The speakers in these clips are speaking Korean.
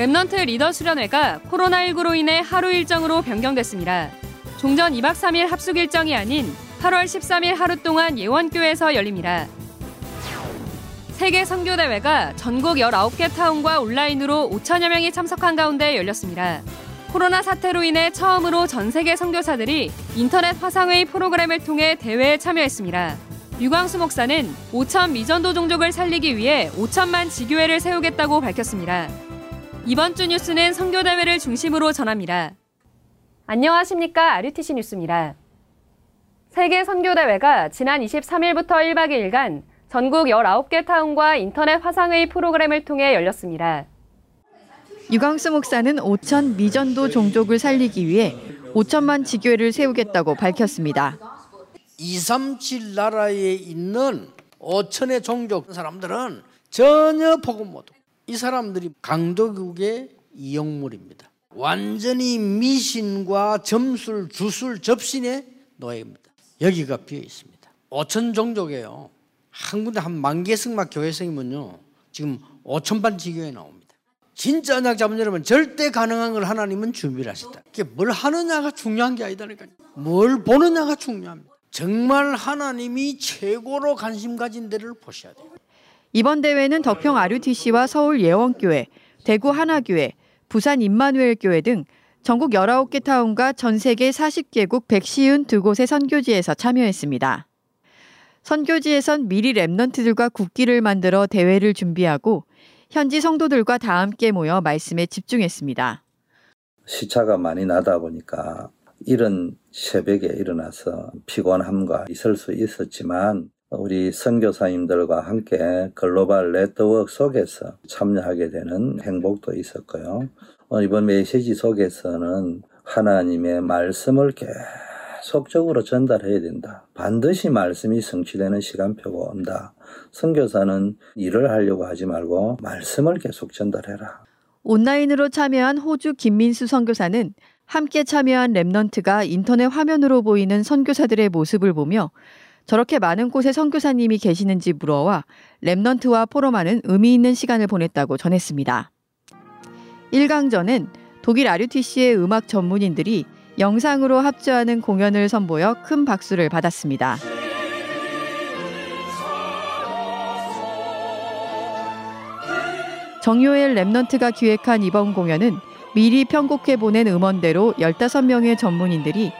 Remnant 리더 수련회가 코로나19로 인해 하루 일정으로 변경됐습니다. 종전 2박 3일 합숙 일정이 아닌 8월 13일 하루 동안 예원교회에서 열립니다. 세계 선교대회가 전국 19개 타운과 온라인으로 5천여 명이 참석한 가운데 열렸습니다. 코로나 사태로 인해 처음으로 전 세계 선교사들이 인터넷 화상회의 프로그램을 통해 대회에 참여했습니다. 류광수 목사는 5천 미전도 종족을 살리기 위해 5천만 지교회를 세우겠다고 밝혔습니다. 이번 주 뉴스는 선교대회를 중심으로 전합니다. 안녕하십니까. RUTC 뉴스입니다. 세계 선교대회가 지난 23일부터 1박 2일간 전국 19개 타운과 인터넷 화상회의 프로그램을 통해 열렸습니다. 유광수 목사는 5천 미전도 종족을 살리기 위해 5천만 지교회를 세우겠다고 밝혔습니다. 237 나라에 있는 5천의 종족 사람들은 전혀 복음 못. 이 사람들이 강도국의 이용물입니다. 완전히 미신과 점술, 주술, 접신의 노예입니다. 여기가 비어 있습니다. 5천 종족이에요. 한 군데 한 만 개승막 교회생이면요. 지금 5천 반 지교에 나옵니다. 진짜 언약 잡은 여러분 절대 가능한 걸 하나님은 준비를 하셨다. 그게 뭘 하느냐가 중요한 게 아니다니까요. 뭘 보느냐가 중요합니다. 정말 하나님이 최고로 관심 가진 데를 보셔야 돼요. 이번 대회는 덕평 RUTC와 서울 예원교회, 대구 하나교회, 부산 임마누엘 교회 등 전국 19개 타운과 전 세계 40개국 152곳의 선교지에서 참여했습니다. 선교지에선 미리 랩넌트들과 국기를 만들어 대회를 준비하고 현지 성도들과 다 함께 모여 말씀에 집중했습니다. 시차가 많이 나다 보니까 이런 새벽에 일어나서 피곤함과 있을 수 있었지만 우리 선교사님들과 함께 글로벌 네트워크 속에서 참여하게 되는 행복도 있었고요. 어, 이번 메시지 속에서는 하나님의 말씀을 계속적으로 전달해야 된다. 반드시 말씀이 성취되는 시간표가 온다. 선교사는 일을 하려고 하지 말고 말씀을 계속 전달해라. 온라인으로 참여한 호주 김민수 선교사는 함께 참여한 Remnant가 인터넷 화면으로 보이는 선교사들의 모습을 보며 저렇게 많은 곳에 선교사님이 계시는지 물어와 Remnant와 포럼하는 의미 있는 시간을 보냈다고 전했습니다. 1강전은 독일 RUTC의 음악 전문인들이 영상으로 합주하는 공연을 선보여 큰 박수를 받았습니다. 정요엘 랩넌트가 기획한 이번 공연은 미리 편곡해 보낸 음원대로 15명의 전문인들이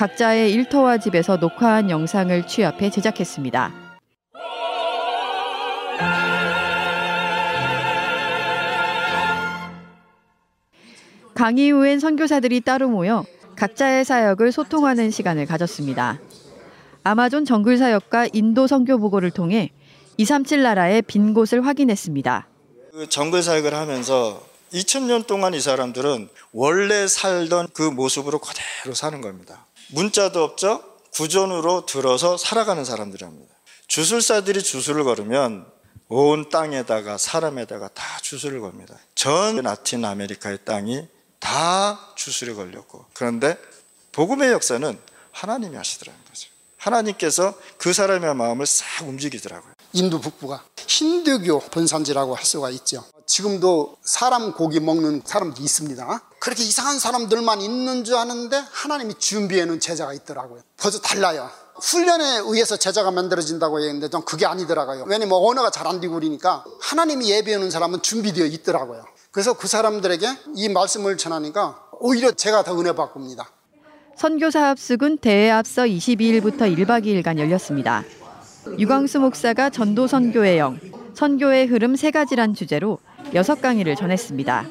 각자의 일터와 집에서 녹화한 영상을 취합해 제작했습니다. 강의 후엔 선교사들이 따로 모여 각자의 사역을 소통하는 시간을 가졌습니다. 아마존 정글 사역과 인도 선교 보고를 통해 237 나라의 빈 곳을 확인했습니다. 그 정글 사역을 하면서 2000년 동안 이 사람들은 원래 살던 그 모습으로 그대로 사는 겁니다. 문자도 없죠? 구전으로 들어서 살아가는 사람들입니다. 주술사들이 주술을 걸으면 온 땅에다가 사람에다가 다 주술을 겁니다. 전 라틴 아메리카의 땅이 다 주술에 걸렸고 그런데 복음의 역사는 하나님이 하시더라는 거죠. 하나님께서 그 사람의 마음을 싹 움직이더라고요. 인도 북부가 힌두교 본산지라고 할 수가 있죠. 지금도 사람 고기 먹는 사람들이 있습니다. 그렇게 이상한 사람들만 있는 줄 아는데 하나님이 준비해 놓은 제자가 있더라고요. 벌써 달라요. 훈련에 의해서 제자가 만들어진다고 했는데 전 그게 아니더라고요. 왜냐면 언어가 잘 안 되고 그러니까 하나님이 예배해 놓은 사람은 준비되어 있더라고요. 그래서 그 사람들에게 이 말씀을 전하니까 오히려 제가 더 은혜 받고입니다. 선교사 합숙은 대회 앞서 22일부터 1박 2일간 열렸습니다. 유광수 목사가 전도 선교의 영, 선교의 흐름 세 가지란 주제로 여섯 강의를 전했습니다.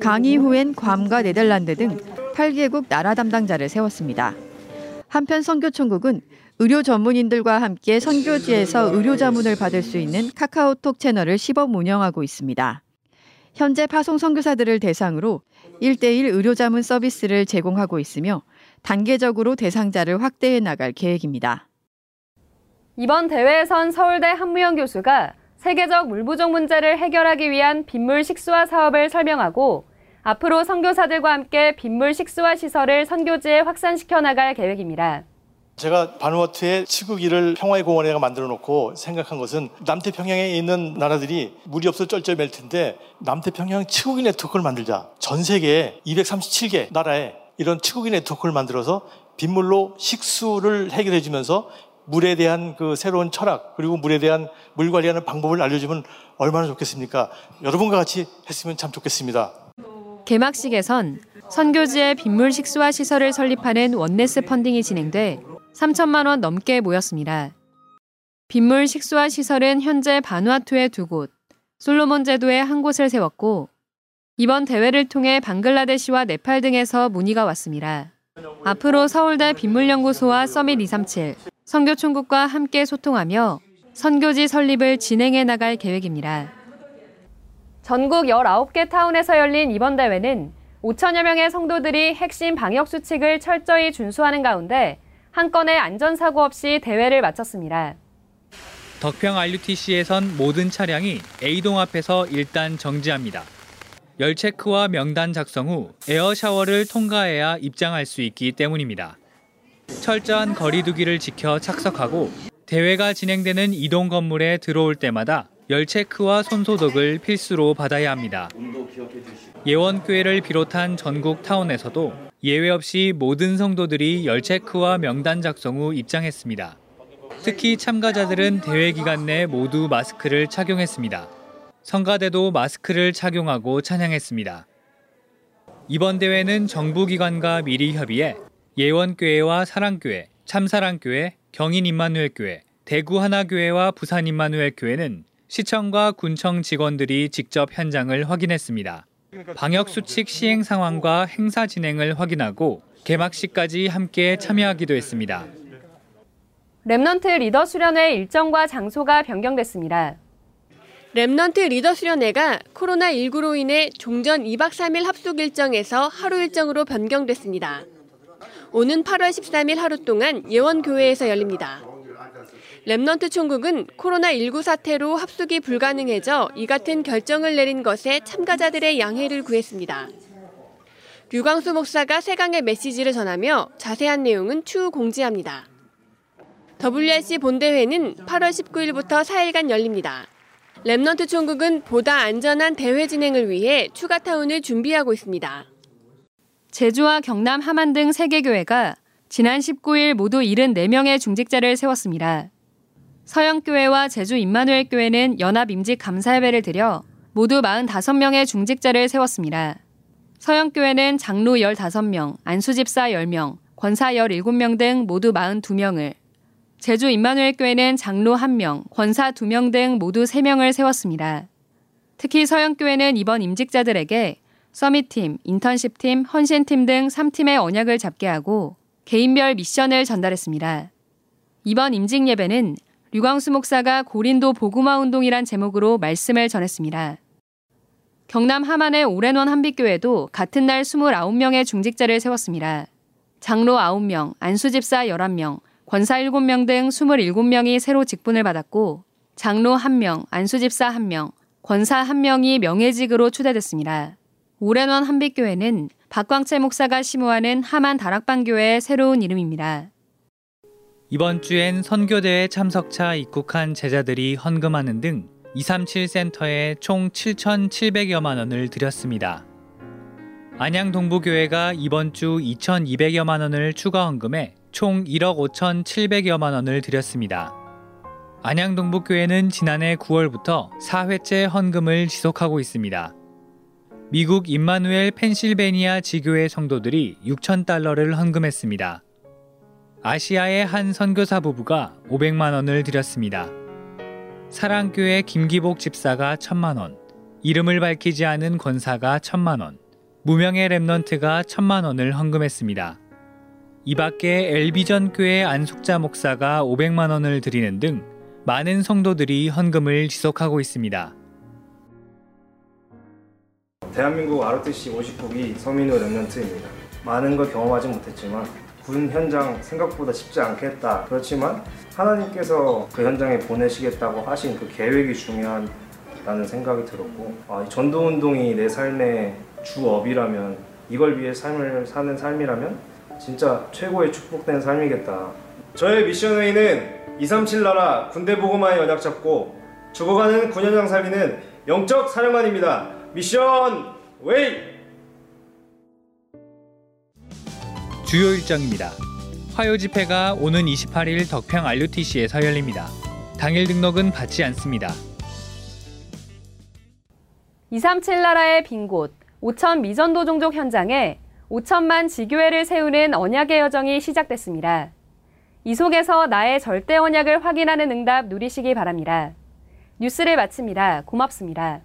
강의 후엔 괌과 네덜란드 등 8개국 나라 담당자를 세웠습니다. 한편 선교총국은 의료 전문인들과 함께 선교지에서 의료 자문을 받을 수 있는 카카오톡 채널을 시범 운영하고 있습니다. 현재 파송 선교사들을 대상으로 1대1 의료 자문 서비스를 제공하고 있으며 단계적으로 대상자를 확대해 나갈 계획입니다. 이번 대회에선 서울대 한무영 교수가 세계적 물 부족 문제를 해결하기 위한 빗물 식수화 사업을 설명하고 앞으로 선교사들과 함께 빗물 식수화 시설을 선교지에 확산시켜 나갈 계획입니다. 제가 바누아투에 치국이를 평화의 공원에가 만들어 놓고 생각한 것은 남태평양에 있는 나라들이 물이 없어 쩔쩔 맬 텐데 남태평양 치국이 네트워크를 만들자. 전 세계에 237개 나라에 이런 치국이 네트워크를 만들어서 빗물로 식수를 해결해 주면서 물에 대한 그 새로운 철학 그리고 물에 대한 물 관리하는 방법을 알려주면 얼마나 좋겠습니까? 여러분과 같이 했으면 참 좋겠습니다. 개막식에선 선교지에 빗물 식수화 시설을 설립하는 원네스 펀딩이 진행돼 3천만 원 넘게 모였습니다. 빗물 식수화 시설은 현재 바누아투에 두 곳, 솔로몬 제도에 한 곳을 세웠고 이번 대회를 통해 방글라데시와 네팔 등에서 문의가 왔습니다. 앞으로 서울대 빗물연구소와 서밋 237, 선교총국과 함께 소통하며 선교지 설립을 진행해 나갈 계획입니다. 전국 19개 타운에서 열린 이번 대회는 5천여 명의 성도들이 핵심 방역 수칙을 철저히 준수하는 가운데 한 건의 안전사고 없이 대회를 마쳤습니다. 덕평 RUTC에선 모든 차량이 A동 앞에서 일단 정지합니다. 열 체크와 명단 작성 후 에어 샤워를 통과해야 입장할 수 있기 때문입니다. 철저한 거리두기를 지켜 착석하고 대회가 진행되는 이동 건물에 들어올 때마다 열 체크와 손 소독을 필수로 받아야 합니다. 예원교회를 비롯한 전국 타운에서도 예외 없이 모든 성도들이 열 체크와 명단 작성 후 입장했습니다. 특히 참가자들은 대회 기간 내 모두 마스크를 착용했습니다. 성가대도 마스크를 착용하고 찬양했습니다. 이번 대회는 정부기관과 미리 협의해 예원교회와 사랑교회, 참사랑교회, 경인임마누엘교회, 대구 하나교회와 부산 임마누엘교회는 시청과 군청 직원들이 직접 현장을 확인했습니다. 방역수칙 시행 상황과 행사 진행을 확인하고 개막식까지 함께 참여하기도 했습니다. Remnant 리더 수련회 일정과 장소가 변경됐습니다. Remnant 리더 수련회가 코로나19로 인해 종전 2박 3일 합숙 일정에서 하루 일정으로 변경됐습니다. 오는 8월 13일 하루 동안 예원교회에서 열립니다. Remnant 총국은 코로나19 사태로 합숙이 불가능해져 이 같은 결정을 내린 것에 참가자들의 양해를 구했습니다. 류광수 목사가 세강의 메시지를 전하며 자세한 내용은 추후 공지합니다. WRC 본대회는 8월 19일부터 4일간 열립니다. Remnant 총국은 보다 안전한 대회 진행을 위해 추가 타운을 준비하고 있습니다. 제주와 경남 함안 등 3개 교회가 지난 19일 모두 74명의 중직자를 세웠습니다. 서영교회와 제주 임마누엘 교회는 연합 임직 감사예배를 드려 모두 45명의 중직자를 세웠습니다. 서영교회는 장로 15명, 안수집사 10명, 권사 17명 등 모두 42명을, 제주 임마누엘 교회는 장로 1명, 권사 2명 등 모두 3명을 세웠습니다. 특히 서영교회는 이번 임직자들에게 서밋팀, 인턴십팀, 헌신팀 등 3팀의 언약을 잡게 하고 개인별 미션을 전달했습니다. 이번 임직 예배는 류광수 목사가 고린도 복음화 운동이란 제목으로 말씀을 전했습니다. 경남 함안의 오랜원 한빛교회도 같은 날 29명의 중직자를 세웠습니다. 장로 9명, 안수집사 11명, 권사 7명 등 27명이 새로 직분을 받았고 장로 1명, 안수집사 1명, 권사 1명이 명예직으로 추대됐습니다. 오랜원 한빛교회는 박광채 목사가 심호하는 하만 다락방교회의 새로운 이름입니다. 이번 주엔 선교대회 참석차 입국한 제자들이 헌금하는 등 237 센터에 총 7,700여만 원을 드렸습니다. 안양 동부교회가 이번 주 2,200여만 원을 추가 헌금해 총 1억 5,700여만 원을 드렸습니다. 안양 동부교회는 지난해 9월부터 4회째 헌금을 지속하고 있습니다. 미국 임마누엘 펜실베니아 지교회 성도들이 6천 달러를 헌금했습니다. 아시아의 한 선교사 부부가 500만 원을 드렸습니다. 사랑교회 김기복 집사가 1000만 원, 이름을 밝히지 않은 권사가 1000만 원, 무명의 랩넌트가 1000만 원을 헌금했습니다. 이 밖에 엘비전 교회 안숙자 목사가 500만 원을 드리는 등 많은 성도들이 헌금을 지속하고 있습니다. 대한민국 ROTC 59기 서민우 랩런트입니다. 많은 걸 경험하지 못했지만 군 현장 생각보다 쉽지 않겠다. 그렇지만 하나님께서 그 현장에 보내시겠다고 하신 그 계획이 중요하다는 생각이 들었고 아, 전도 운동이 내 삶의 주업이라면 이걸 위해 삶을 사는 삶이라면 진짜 최고의 축복된 삶이겠다. 저의 Mission Way는 237 나라 군대 복음화의 언약 잡고 죽어가는 9년장 살리는 영적 사령관입니다. Mission Way! 주요 일정입니다. 화요 집회가 오는 28일 덕평 RUTC에서 열립니다. 당일 등록은 받지 않습니다. 237 나라의 빈 곳, 5천 미전도 종족 현장에 5천만 지교회를 세우는 언약의 여정이 시작됐습니다. 이 속에서 나의 절대 언약을 확인하는 응답 누리시기 바랍니다. 뉴스를 마칩니다. 고맙습니다.